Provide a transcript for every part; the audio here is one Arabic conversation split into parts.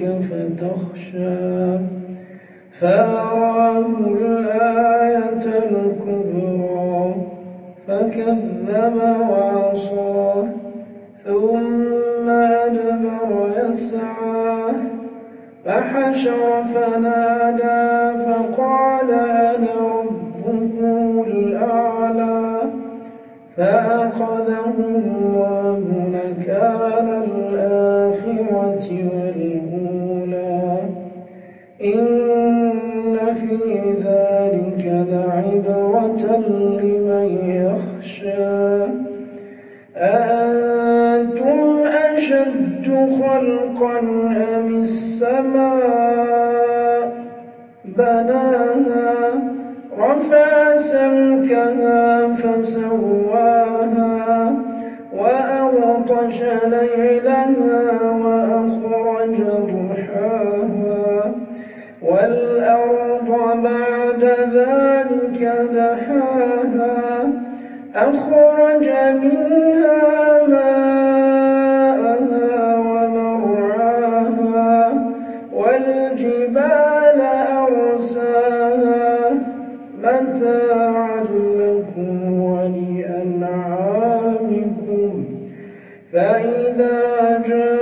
ربك فتخشى. فأراه الآية الكبرى. فكذب وعصى. ثم أدبر يسعى. فحشر فنادى. فقال أنا ربكم الأعلى. فأخذه الله نكال إن في ذلك لعبرة لمن يخشى. أأنتم أشد خلقا أم السماء؟ بناها رفع سمكها فسواها وأغطش ليلها. والأرض بعد ذلك دحاها أخرج منها ماءها ومرعاها والجبال أرساها. متاعا لكم ولأنعامكم. فإذا جاءت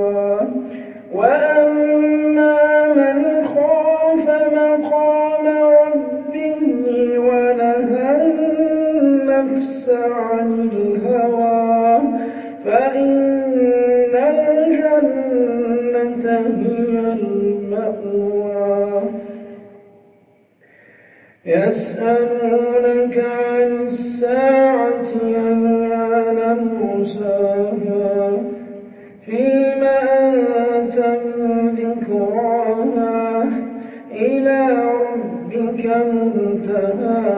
النفس عن الهوى فإن الجنة هي المأوى. يسألونك عن الساعة أيان مرساها فيما أنت ذكراها إلى ربك منتهاها.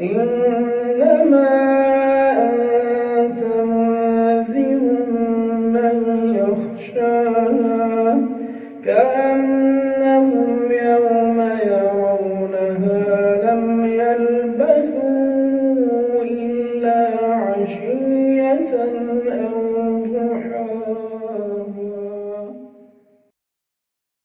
إنما أنت منذر من يخشاها كأنهم يوم يرونها لم يلبثوا إلا عشية